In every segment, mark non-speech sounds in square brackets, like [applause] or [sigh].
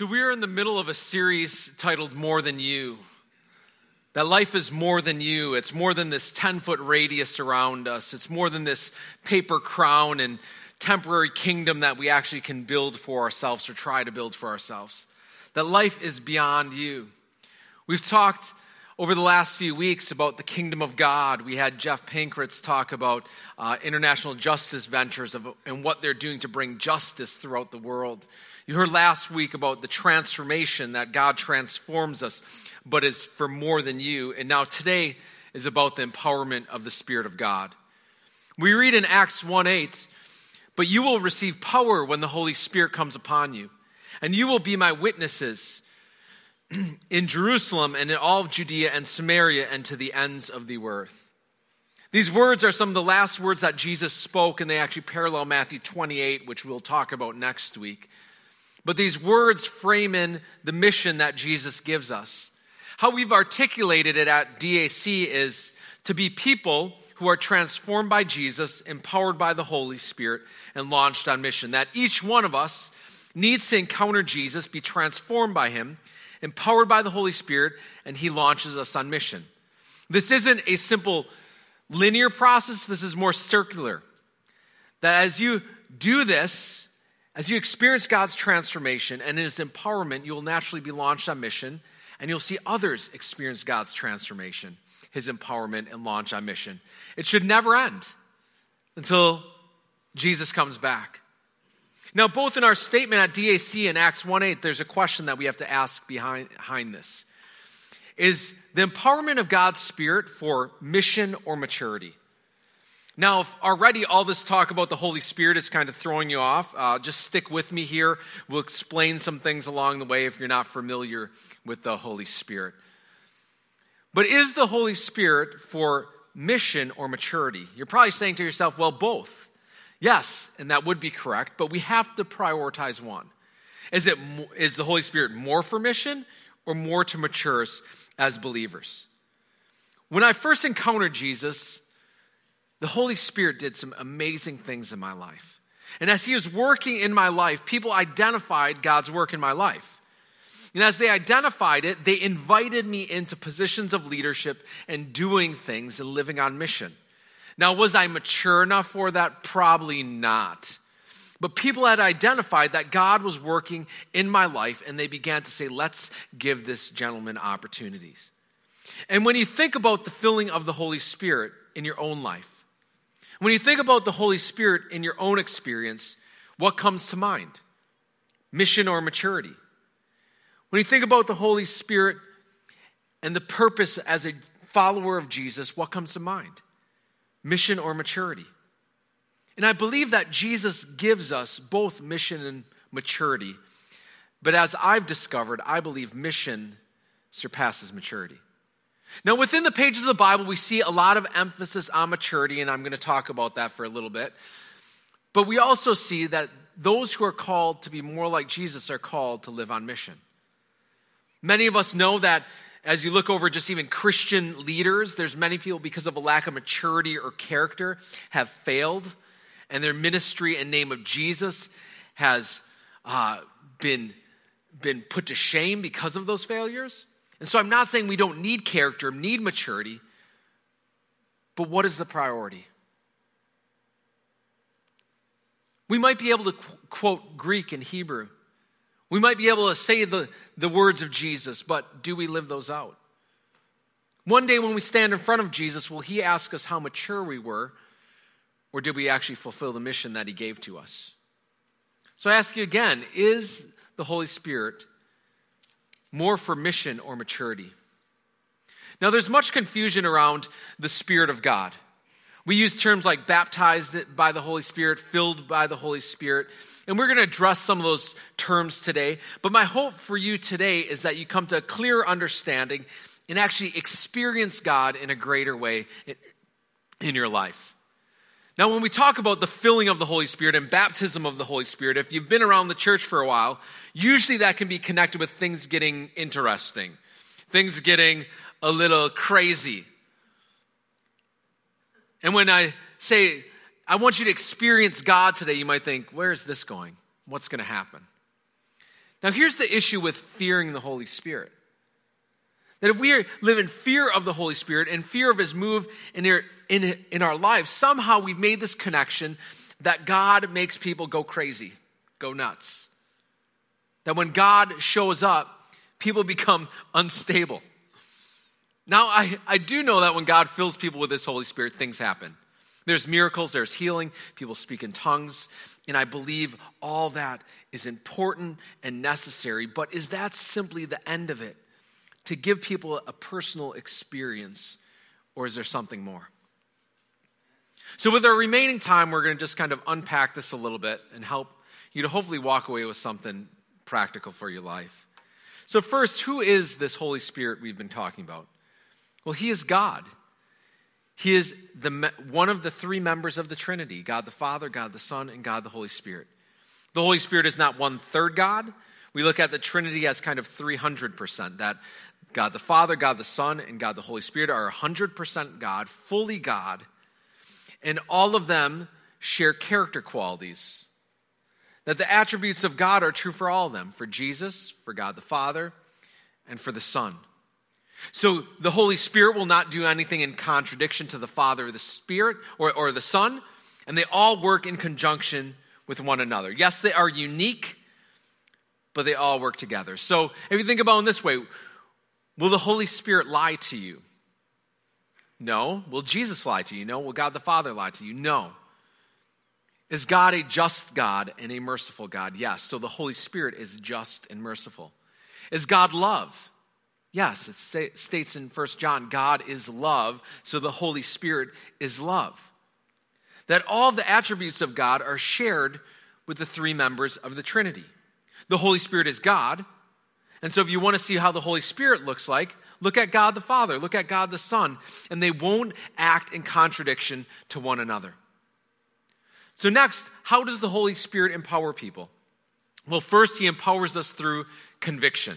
So, we're in the middle of a series titled More Than You. That life is more than you. It's more than this 10 foot radius around us. It's more than this paper crown and temporary kingdom that we actually can build for ourselves or try to build for ourselves. That life is beyond you. We've talked over the last few weeks about the kingdom of God. We had Jeff Pankratz talk about uh, international justice ventures of, and what they're doing to bring justice throughout the world. You heard last week about the transformation that God transforms us, but is for more than you. And now today is about the empowerment of the Spirit of God. We read in Acts 1 8, but you will receive power when the Holy Spirit comes upon you, and you will be my witnesses [clears throat] in Jerusalem and in all of Judea and Samaria and to the ends of the earth. These words are some of the last words that Jesus spoke, and they actually parallel Matthew 28, which we'll talk about next week. But these words frame in the mission that Jesus gives us. How we've articulated it at DAC is to be people who are transformed by Jesus, empowered by the Holy Spirit, and launched on mission. That each one of us needs to encounter Jesus, be transformed by him, empowered by the Holy Spirit, and he launches us on mission. This isn't a simple linear process, this is more circular. That as you do this, as you experience God's transformation and His empowerment, you will naturally be launched on mission, and you'll see others experience God's transformation, His empowerment, and launch on mission. It should never end until Jesus comes back. Now, both in our statement at DAC and Acts 1 8, there's a question that we have to ask behind, behind this. Is the empowerment of God's Spirit for mission or maturity? Now, if already all this talk about the Holy Spirit is kind of throwing you off, uh, just stick with me here. We'll explain some things along the way if you're not familiar with the Holy Spirit. But is the Holy Spirit for mission or maturity? You're probably saying to yourself, well, both. Yes, and that would be correct, but we have to prioritize one. Is, it, is the Holy Spirit more for mission or more to mature us as believers? When I first encountered Jesus, the Holy Spirit did some amazing things in my life. And as He was working in my life, people identified God's work in my life. And as they identified it, they invited me into positions of leadership and doing things and living on mission. Now, was I mature enough for that? Probably not. But people had identified that God was working in my life, and they began to say, let's give this gentleman opportunities. And when you think about the filling of the Holy Spirit in your own life, when you think about the Holy Spirit in your own experience, what comes to mind? Mission or maturity? When you think about the Holy Spirit and the purpose as a follower of Jesus, what comes to mind? Mission or maturity? And I believe that Jesus gives us both mission and maturity. But as I've discovered, I believe mission surpasses maturity. Now, within the pages of the Bible, we see a lot of emphasis on maturity, and I'm going to talk about that for a little bit. But we also see that those who are called to be more like Jesus are called to live on mission. Many of us know that as you look over just even Christian leaders, there's many people because of a lack of maturity or character have failed, and their ministry and name of Jesus has uh, been, been put to shame because of those failures. And so I'm not saying we don't need character, need maturity, but what is the priority? We might be able to qu- quote Greek and Hebrew. We might be able to say the, the words of Jesus, but do we live those out? One day when we stand in front of Jesus, will he ask us how mature we were, or did we actually fulfill the mission that he gave to us? So I ask you again is the Holy Spirit more for mission or maturity. Now, there's much confusion around the Spirit of God. We use terms like baptized by the Holy Spirit, filled by the Holy Spirit, and we're going to address some of those terms today. But my hope for you today is that you come to a clear understanding and actually experience God in a greater way in your life. Now, when we talk about the filling of the Holy Spirit and baptism of the Holy Spirit, if you've been around the church for a while, usually that can be connected with things getting interesting, things getting a little crazy. And when I say, I want you to experience God today, you might think, where is this going? What's going to happen? Now, here's the issue with fearing the Holy Spirit. That if we live in fear of the Holy Spirit and fear of His move in our, in, in our lives, somehow we've made this connection that God makes people go crazy, go nuts. That when God shows up, people become unstable. Now, I, I do know that when God fills people with His Holy Spirit, things happen. There's miracles, there's healing, people speak in tongues, and I believe all that is important and necessary. But is that simply the end of it? To give people a personal experience, or is there something more? So, with our remaining time, we're going to just kind of unpack this a little bit and help you to hopefully walk away with something practical for your life. So, first, who is this Holy Spirit we've been talking about? Well, He is God. He is the, one of the three members of the Trinity God the Father, God the Son, and God the Holy Spirit. The Holy Spirit is not one third God. We look at the Trinity as kind of 300%, that God the Father, God the Son, and God the Holy Spirit are 100% God, fully God, and all of them share character qualities. That the attributes of God are true for all of them for Jesus, for God the Father, and for the Son. So the Holy Spirit will not do anything in contradiction to the Father or the Spirit or, or the Son, and they all work in conjunction with one another. Yes, they are unique, but they all work together. So if you think about it in this way, will the Holy Spirit lie to you? No. Will Jesus lie to you? No. Will God the Father lie to you? No. Is God a just God and a merciful God? Yes. So the Holy Spirit is just and merciful. Is God love? Yes, it states in 1 John, God is love, so the Holy Spirit is love. That all the attributes of God are shared with the three members of the Trinity. The Holy Spirit is God, and so if you want to see how the Holy Spirit looks like, look at God the Father, look at God the Son, and they won't act in contradiction to one another. So, next, how does the Holy Spirit empower people? Well, first, he empowers us through conviction.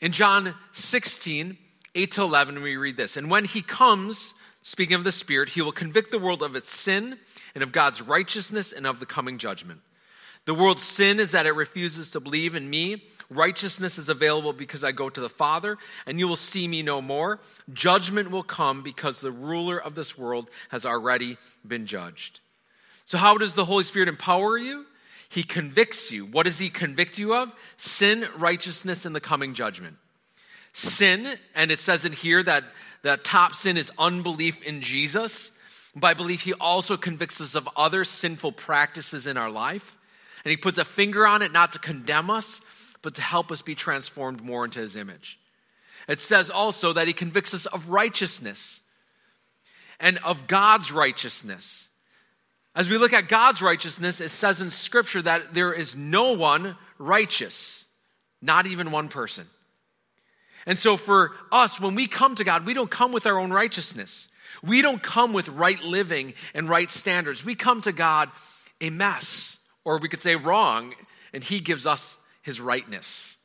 In John 16, 8 to 11, we read this And when he comes, speaking of the Spirit, he will convict the world of its sin and of God's righteousness and of the coming judgment. The world's sin is that it refuses to believe in me. Righteousness is available because I go to the Father, and you will see me no more. Judgment will come because the ruler of this world has already been judged. So, how does the Holy Spirit empower you? He convicts you. What does he convict you of? Sin, righteousness, and the coming judgment. Sin, and it says in here that the top sin is unbelief in Jesus. By belief, he also convicts us of other sinful practices in our life. And he puts a finger on it not to condemn us, but to help us be transformed more into his image. It says also that he convicts us of righteousness and of God's righteousness. As we look at God's righteousness, it says in Scripture that there is no one righteous, not even one person. And so for us, when we come to God, we don't come with our own righteousness. We don't come with right living and right standards. We come to God a mess, or we could say wrong, and He gives us His rightness.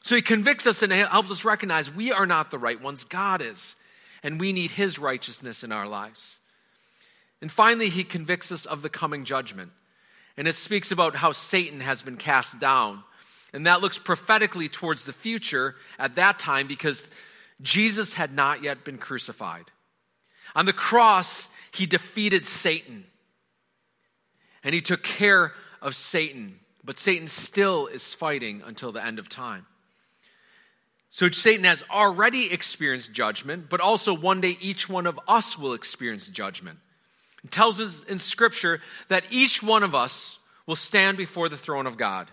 So He convicts us and helps us recognize we are not the right ones, God is, and we need His righteousness in our lives. And finally, he convicts us of the coming judgment. And it speaks about how Satan has been cast down. And that looks prophetically towards the future at that time because Jesus had not yet been crucified. On the cross, he defeated Satan. And he took care of Satan. But Satan still is fighting until the end of time. So Satan has already experienced judgment, but also one day each one of us will experience judgment. It tells us in Scripture that each one of us will stand before the throne of God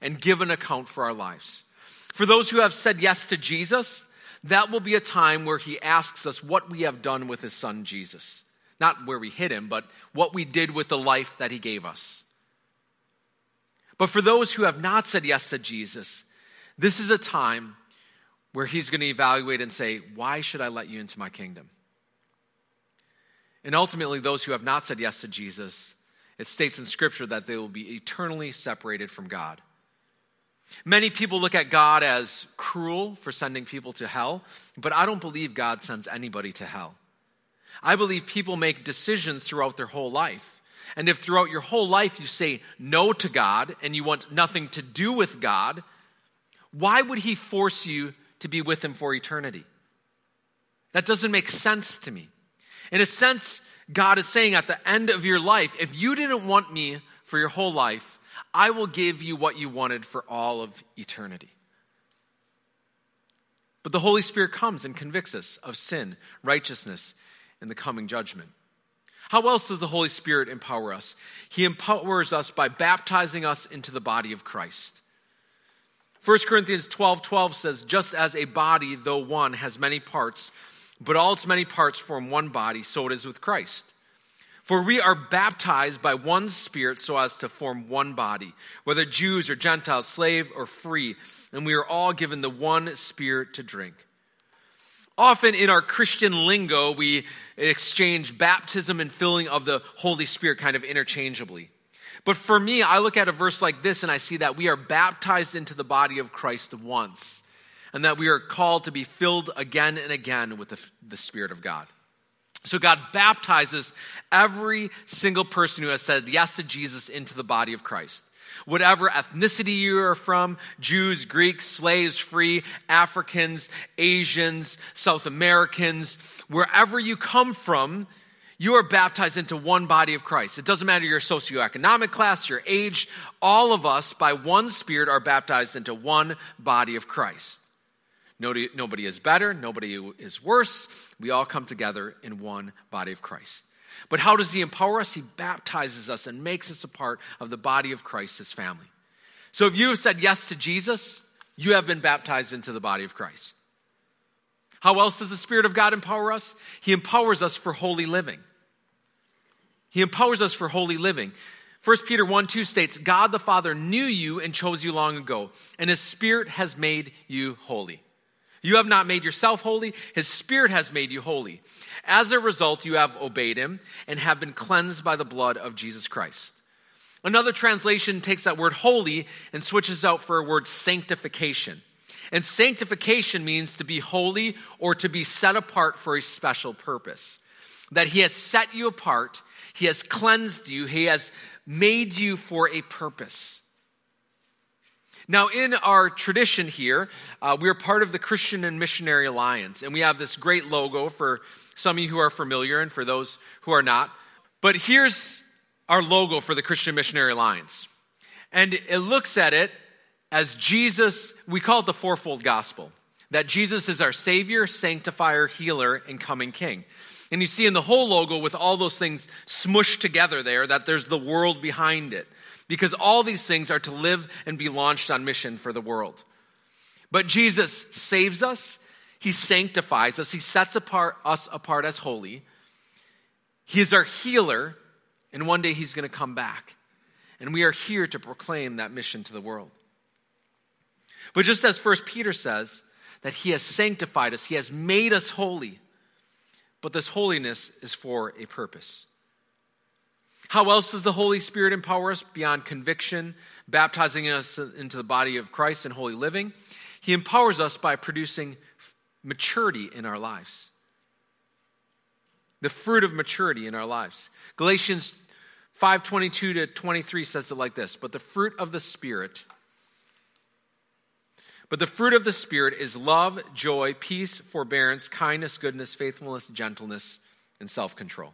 and give an account for our lives. For those who have said yes to Jesus, that will be a time where he asks us what we have done with his son Jesus. Not where we hid him, but what we did with the life that he gave us. But for those who have not said yes to Jesus, this is a time where he's going to evaluate and say, Why should I let you into my kingdom? And ultimately, those who have not said yes to Jesus, it states in Scripture that they will be eternally separated from God. Many people look at God as cruel for sending people to hell, but I don't believe God sends anybody to hell. I believe people make decisions throughout their whole life. And if throughout your whole life you say no to God and you want nothing to do with God, why would He force you to be with Him for eternity? That doesn't make sense to me. In a sense, God is saying at the end of your life, if you didn't want me for your whole life, I will give you what you wanted for all of eternity. But the Holy Spirit comes and convicts us of sin, righteousness, and the coming judgment. How else does the Holy Spirit empower us? He empowers us by baptizing us into the body of Christ. 1 Corinthians 12 12 says, Just as a body, though one, has many parts, but all its many parts form one body, so it is with Christ. For we are baptized by one Spirit so as to form one body, whether Jews or Gentiles, slave or free, and we are all given the one Spirit to drink. Often in our Christian lingo, we exchange baptism and filling of the Holy Spirit kind of interchangeably. But for me, I look at a verse like this and I see that we are baptized into the body of Christ once and that we are called to be filled again and again with the, the Spirit of God. So God baptizes every single person who has said yes to Jesus into the body of Christ. Whatever ethnicity you are from Jews, Greeks, slaves, free, Africans, Asians, South Americans, wherever you come from, you are baptized into one body of Christ. It doesn't matter your socioeconomic class, your age, all of us by one Spirit are baptized into one body of Christ. Nobody, nobody is better, nobody is worse. We all come together in one body of Christ. But how does He empower us? He baptizes us and makes us a part of the body of Christ, His family. So if you have said yes to Jesus, you have been baptized into the body of Christ. How else does the Spirit of God empower us? He empowers us for holy living. He empowers us for holy living. 1 Peter 1 2 states, God the Father knew you and chose you long ago, and His Spirit has made you holy. You have not made yourself holy, His Spirit has made you holy. As a result, you have obeyed Him and have been cleansed by the blood of Jesus Christ. Another translation takes that word holy and switches out for a word sanctification. And sanctification means to be holy or to be set apart for a special purpose. That He has set you apart, He has cleansed you, He has made you for a purpose. Now, in our tradition here, uh, we are part of the Christian and Missionary Alliance, and we have this great logo for some of you who are familiar and for those who are not. But here's our logo for the Christian Missionary Alliance. And it looks at it as Jesus, we call it the fourfold gospel that Jesus is our Savior, Sanctifier, Healer, and coming King. And you see in the whole logo with all those things smushed together there that there's the world behind it because all these things are to live and be launched on mission for the world. But Jesus saves us, He sanctifies us, He sets apart, us apart as holy. He is our healer, and one day He's going to come back. And we are here to proclaim that mission to the world. But just as First Peter says, that He has sanctified us, He has made us holy, but this holiness is for a purpose. How else does the Holy Spirit empower us beyond conviction, baptizing us into the body of Christ and holy living? He empowers us by producing maturity in our lives. The fruit of maturity in our lives. Galatians 5:22 to 23 says it like this, but the fruit of the spirit but the fruit of the spirit is love, joy, peace, forbearance, kindness, goodness, faithfulness, gentleness, and self-control.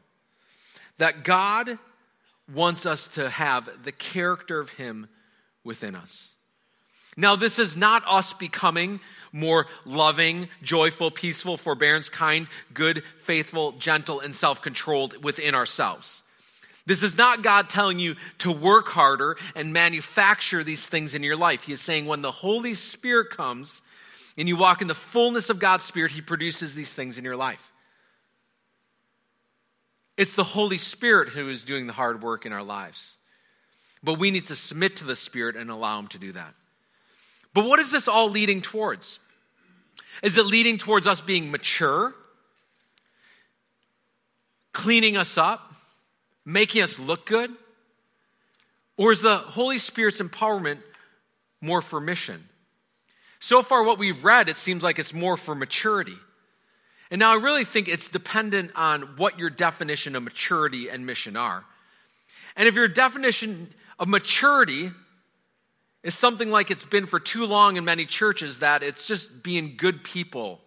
That God wants us to have the character of Him within us. Now, this is not us becoming more loving, joyful, peaceful, forbearance, kind, good, faithful, gentle, and self controlled within ourselves. This is not God telling you to work harder and manufacture these things in your life. He is saying when the Holy Spirit comes and you walk in the fullness of God's Spirit, He produces these things in your life. It's the Holy Spirit who is doing the hard work in our lives. But we need to submit to the Spirit and allow Him to do that. But what is this all leading towards? Is it leading towards us being mature, cleaning us up, making us look good? Or is the Holy Spirit's empowerment more for mission? So far, what we've read, it seems like it's more for maturity. And now I really think it's dependent on what your definition of maturity and mission are. And if your definition of maturity is something like it's been for too long in many churches, that it's just being good people,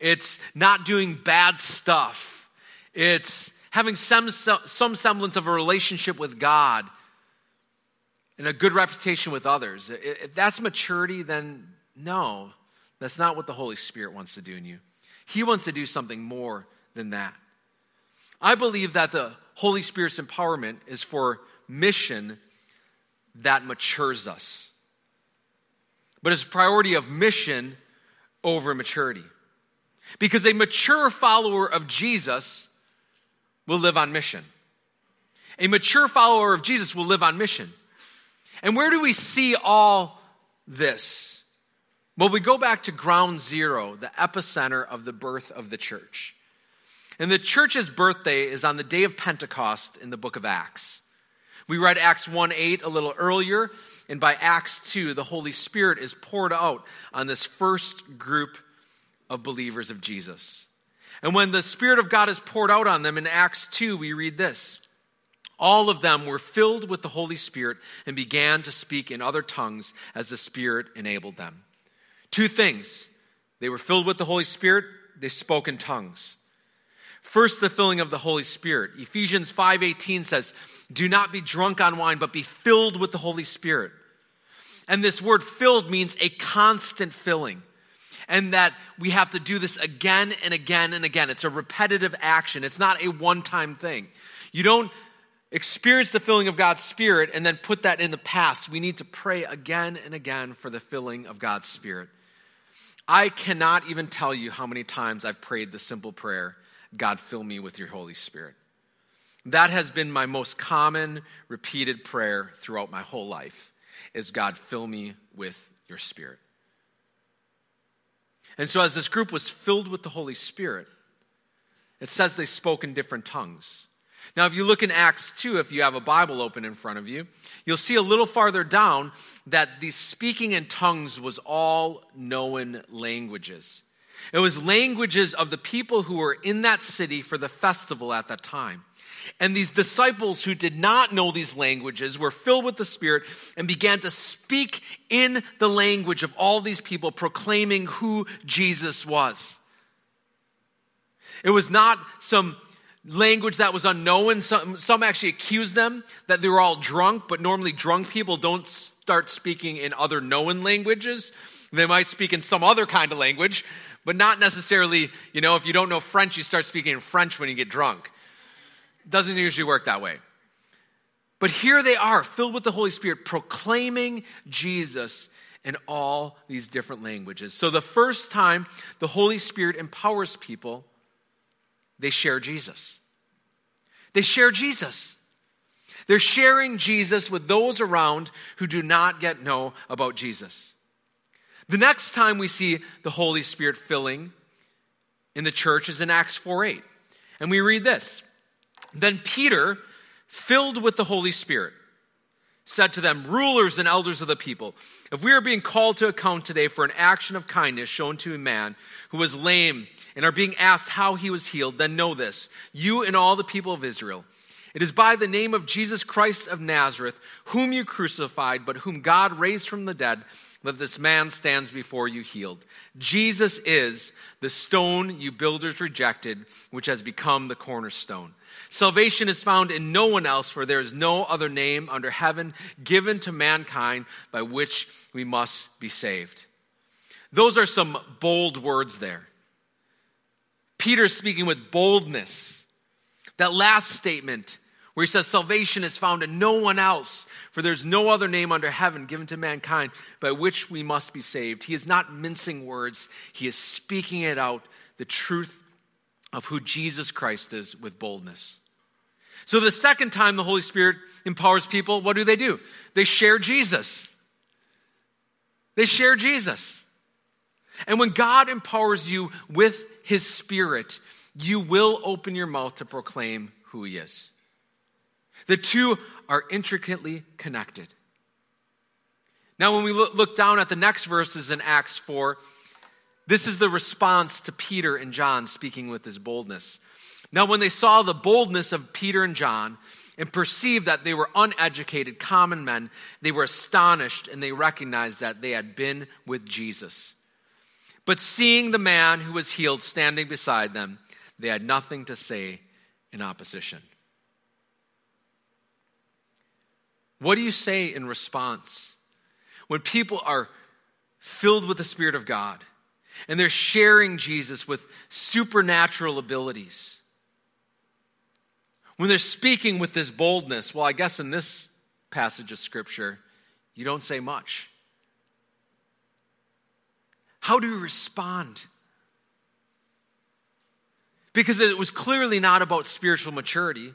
it's not doing bad stuff, it's having some, some semblance of a relationship with God and a good reputation with others. If that's maturity, then no, that's not what the Holy Spirit wants to do in you. He wants to do something more than that. I believe that the Holy Spirit's empowerment is for mission that matures us. But it's a priority of mission over maturity. Because a mature follower of Jesus will live on mission. A mature follower of Jesus will live on mission. And where do we see all this? Well, we go back to ground zero, the epicenter of the birth of the church. And the church's birthday is on the day of Pentecost in the book of Acts. We read Acts 1 8 a little earlier, and by Acts 2, the Holy Spirit is poured out on this first group of believers of Jesus. And when the Spirit of God is poured out on them in Acts 2, we read this All of them were filled with the Holy Spirit and began to speak in other tongues as the Spirit enabled them. Two things they were filled with the Holy Spirit, they spoke in tongues. First, the filling of the Holy Spirit. Ephesians 5:18 says, "Do not be drunk on wine, but be filled with the Holy Spirit." And this word filled means a constant filling and that we have to do this again and again and again. It's a repetitive action, it's not a one time thing. You don't experience the filling of God's Spirit and then put that in the past. We need to pray again and again for the filling of God's Spirit. I cannot even tell you how many times I've prayed the simple prayer God, fill me with your Holy Spirit. That has been my most common repeated prayer throughout my whole life is God fill me with your spirit. And so, as this group was filled with the Holy Spirit, it says they spoke in different tongues. Now, if you look in Acts 2, if you have a Bible open in front of you, you'll see a little farther down that the speaking in tongues was all known languages. It was languages of the people who were in that city for the festival at that time. And these disciples who did not know these languages were filled with the Spirit and began to speak in the language of all these people, proclaiming who Jesus was. It was not some language that was unknown. Some, some actually accused them that they were all drunk, but normally drunk people don't start speaking in other known languages. They might speak in some other kind of language, but not necessarily, you know, if you don't know French, you start speaking in French when you get drunk. Doesn't usually work that way. But here they are, filled with the Holy Spirit, proclaiming Jesus in all these different languages. So the first time the Holy Spirit empowers people, they share Jesus. They share Jesus. They're sharing Jesus with those around who do not yet know about Jesus. The next time we see the Holy Spirit filling in the church is in Acts 4 8. And we read this then Peter, filled with the Holy Spirit, said to them, Rulers and elders of the people, if we are being called to account today for an action of kindness shown to a man who was lame and are being asked how he was healed, then know this, you and all the people of Israel. It is by the name of Jesus Christ of Nazareth, whom you crucified, but whom God raised from the dead, that this man stands before you healed. Jesus is the stone you builders rejected, which has become the cornerstone. Salvation is found in no one else, for there is no other name under heaven given to mankind by which we must be saved. Those are some bold words there. Peter's speaking with boldness. That last statement where he says, Salvation is found in no one else, for there's no other name under heaven given to mankind by which we must be saved. He is not mincing words, he is speaking it out, the truth of who Jesus Christ is with boldness. So the second time the Holy Spirit empowers people, what do they do? They share Jesus. They share Jesus. And when God empowers you with his spirit, you will open your mouth to proclaim who he is. The two are intricately connected. Now, when we look down at the next verses in Acts 4, this is the response to Peter and John speaking with this boldness. Now, when they saw the boldness of Peter and John and perceived that they were uneducated, common men, they were astonished and they recognized that they had been with Jesus. But seeing the man who was healed standing beside them, they had nothing to say in opposition. What do you say in response when people are filled with the Spirit of God and they're sharing Jesus with supernatural abilities? When they're speaking with this boldness, well, I guess in this passage of Scripture, you don't say much. How do you respond? Because it was clearly not about spiritual maturity.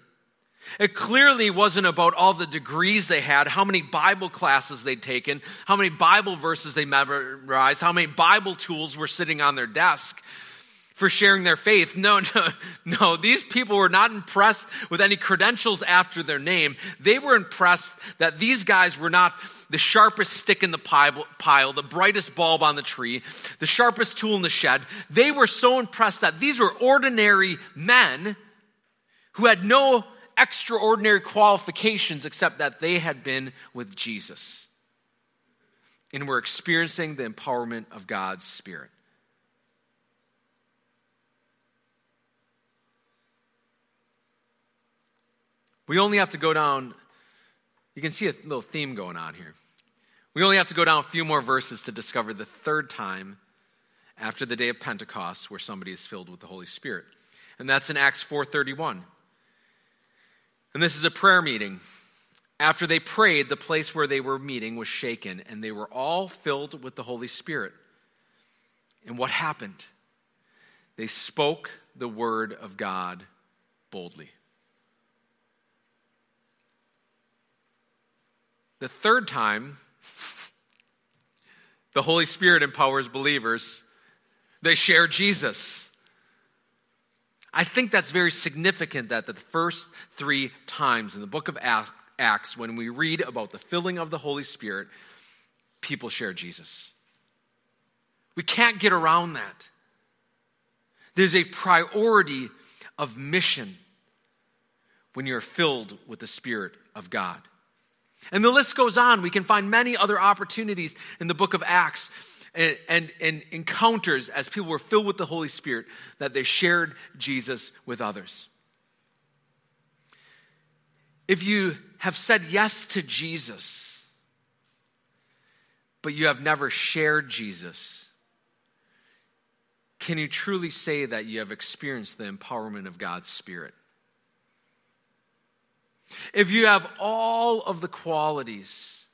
It clearly wasn't about all the degrees they had, how many Bible classes they'd taken, how many Bible verses they memorized, how many Bible tools were sitting on their desk for sharing their faith. No, [laughs] no, no. These people were not impressed with any credentials after their name. They were impressed that these guys were not the sharpest stick in the pile, the brightest bulb on the tree, the sharpest tool in the shed. They were so impressed that these were ordinary men who had no extraordinary qualifications except that they had been with Jesus and were experiencing the empowerment of God's Spirit. We only have to go down, you can see a little theme going on here. We only have to go down a few more verses to discover the third time after the day of Pentecost where somebody is filled with the Holy Spirit. And that's in Acts 4:31. And this is a prayer meeting. After they prayed, the place where they were meeting was shaken, and they were all filled with the Holy Spirit. And what happened? They spoke the word of God boldly. The third time, [laughs] the Holy Spirit empowers believers. They share Jesus. I think that's very significant that the first three times in the book of Acts, when we read about the filling of the Holy Spirit, people share Jesus. We can't get around that. There's a priority of mission when you're filled with the Spirit of God. And the list goes on. We can find many other opportunities in the book of Acts and, and, and, encounters as people were filled with the Holy Spirit that they shared Jesus with others. If you have said yes to Jesus, but you have never shared Jesus, can you truly say that you have experienced the empowerment of God's Spirit? If you have all of the qualities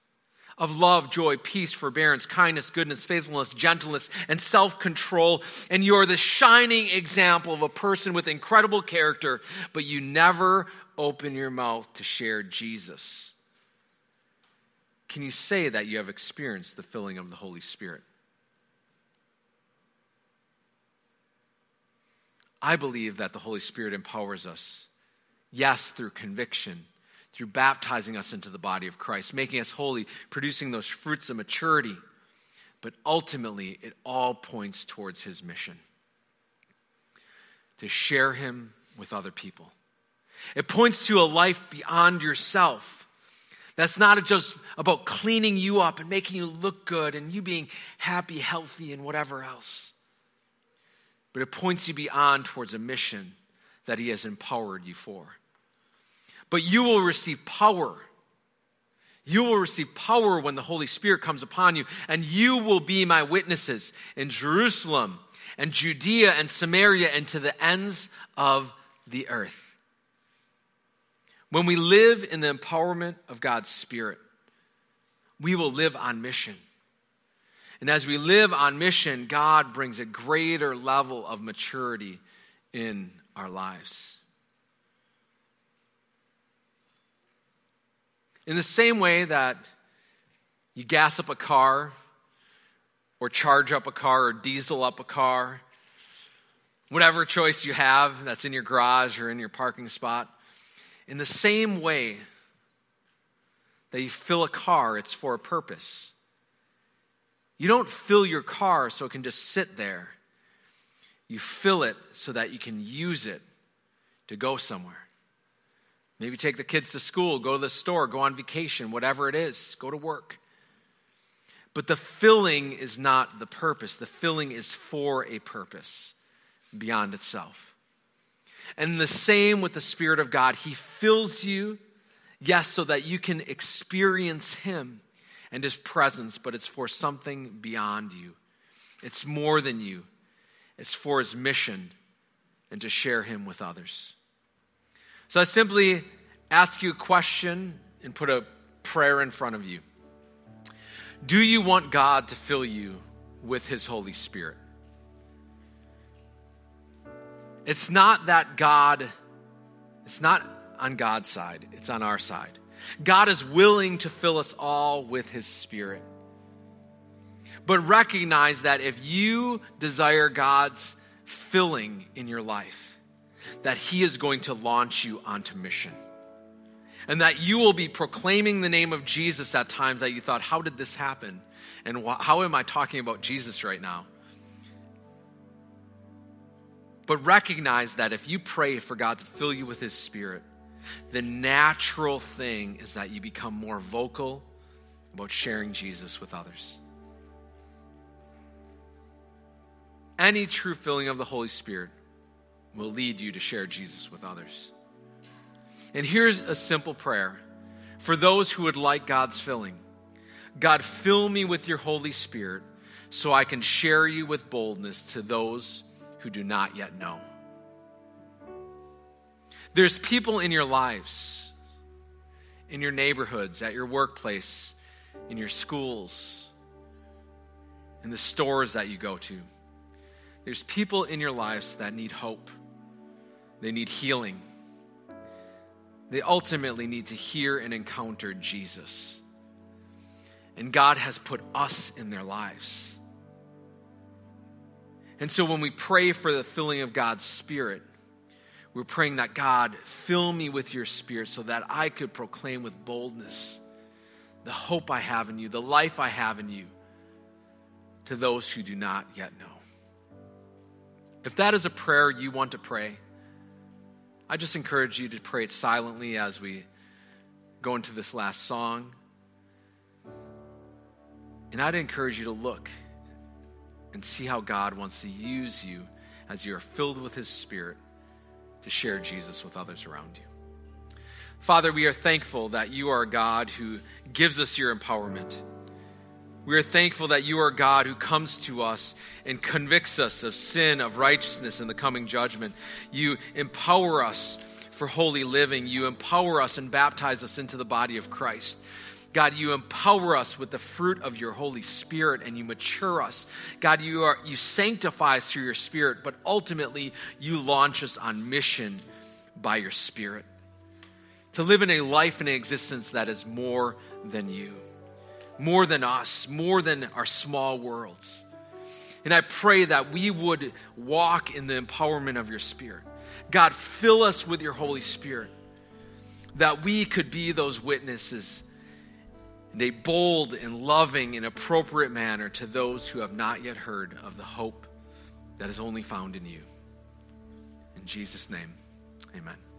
of love, joy, peace, forbearance, kindness, goodness, faithfulness, gentleness, and self control, and you're the shining example of a person with incredible character, but you never open your mouth to share Jesus, can you say that you have experienced the filling of the Holy Spirit? I believe that the Holy Spirit empowers us Yes, through conviction, through baptizing us into the body of Christ, making us holy, producing those fruits of maturity. But ultimately, it all points towards his mission to share him with other people. It points to a life beyond yourself. That's not just about cleaning you up and making you look good and you being happy, healthy, and whatever else. But it points you beyond towards a mission that He has empowered you for but you will receive power. You will receive power when the Holy Spirit comes upon you, and you will be my witnesses in Jerusalem and Judea and Samaria and to the ends of the earth. When we live in the empowerment of God's Spirit, we will live on mission. And as we live on mission, God brings a greater level of maturity in our lives. In the same way that you gas up a car, or charge up a car, or diesel up a car, whatever choice you have that's in your garage or in your parking spot, in the same way that you fill a car, it's for a purpose. You don't fill your car so it can just sit there. You fill it so that you can use it to go somewhere. Maybe take the kids to school, go to the store, go on vacation, whatever it is, go to work. But the filling is not the purpose. The filling is for a purpose beyond itself. And the same with the Spirit of God. He fills you, yes, so that you can experience Him and His presence, but it's for something beyond you. It's more than you, it's for His mission and to share Him with others. So I simply ask you a question and put a prayer in front of you. Do you want God to fill you with His Holy Spirit? It's not that God, it's not on God's side, it's on our side. God is willing to fill us all with His Spirit. But recognize that if you desire God's filling in your life, that He is going to launch you onto mission. And that you will be proclaiming the name of Jesus at times that you thought, how did this happen? And wh- how am I talking about Jesus right now? But recognize that if you pray for God to fill you with His Spirit, the natural thing is that you become more vocal about sharing Jesus with others. Any true filling of the Holy Spirit will lead you to share Jesus with others. And here's a simple prayer for those who would like God's filling God, fill me with your Holy Spirit so I can share you with boldness to those who do not yet know. There's people in your lives, in your neighborhoods, at your workplace, in your schools, in the stores that you go to. There's people in your lives that need hope, they need healing. They ultimately need to hear and encounter Jesus. And God has put us in their lives. And so when we pray for the filling of God's Spirit, we're praying that God, fill me with your Spirit so that I could proclaim with boldness the hope I have in you, the life I have in you, to those who do not yet know. If that is a prayer you want to pray, I just encourage you to pray it silently as we go into this last song. And I'd encourage you to look and see how God wants to use you as you are filled with His Spirit to share Jesus with others around you. Father, we are thankful that you are a God who gives us your empowerment. We are thankful that you are God who comes to us and convicts us of sin, of righteousness, and the coming judgment. You empower us for holy living. You empower us and baptize us into the body of Christ. God, you empower us with the fruit of your Holy Spirit and you mature us. God, you, are, you sanctify us through your Spirit, but ultimately you launch us on mission by your Spirit to live in a life and an existence that is more than you, more than us, more than our small worlds. And I pray that we would walk in the empowerment of your Spirit. God, fill us with your Holy Spirit, that we could be those witnesses in a bold and loving and appropriate manner to those who have not yet heard of the hope that is only found in you. In Jesus' name, amen.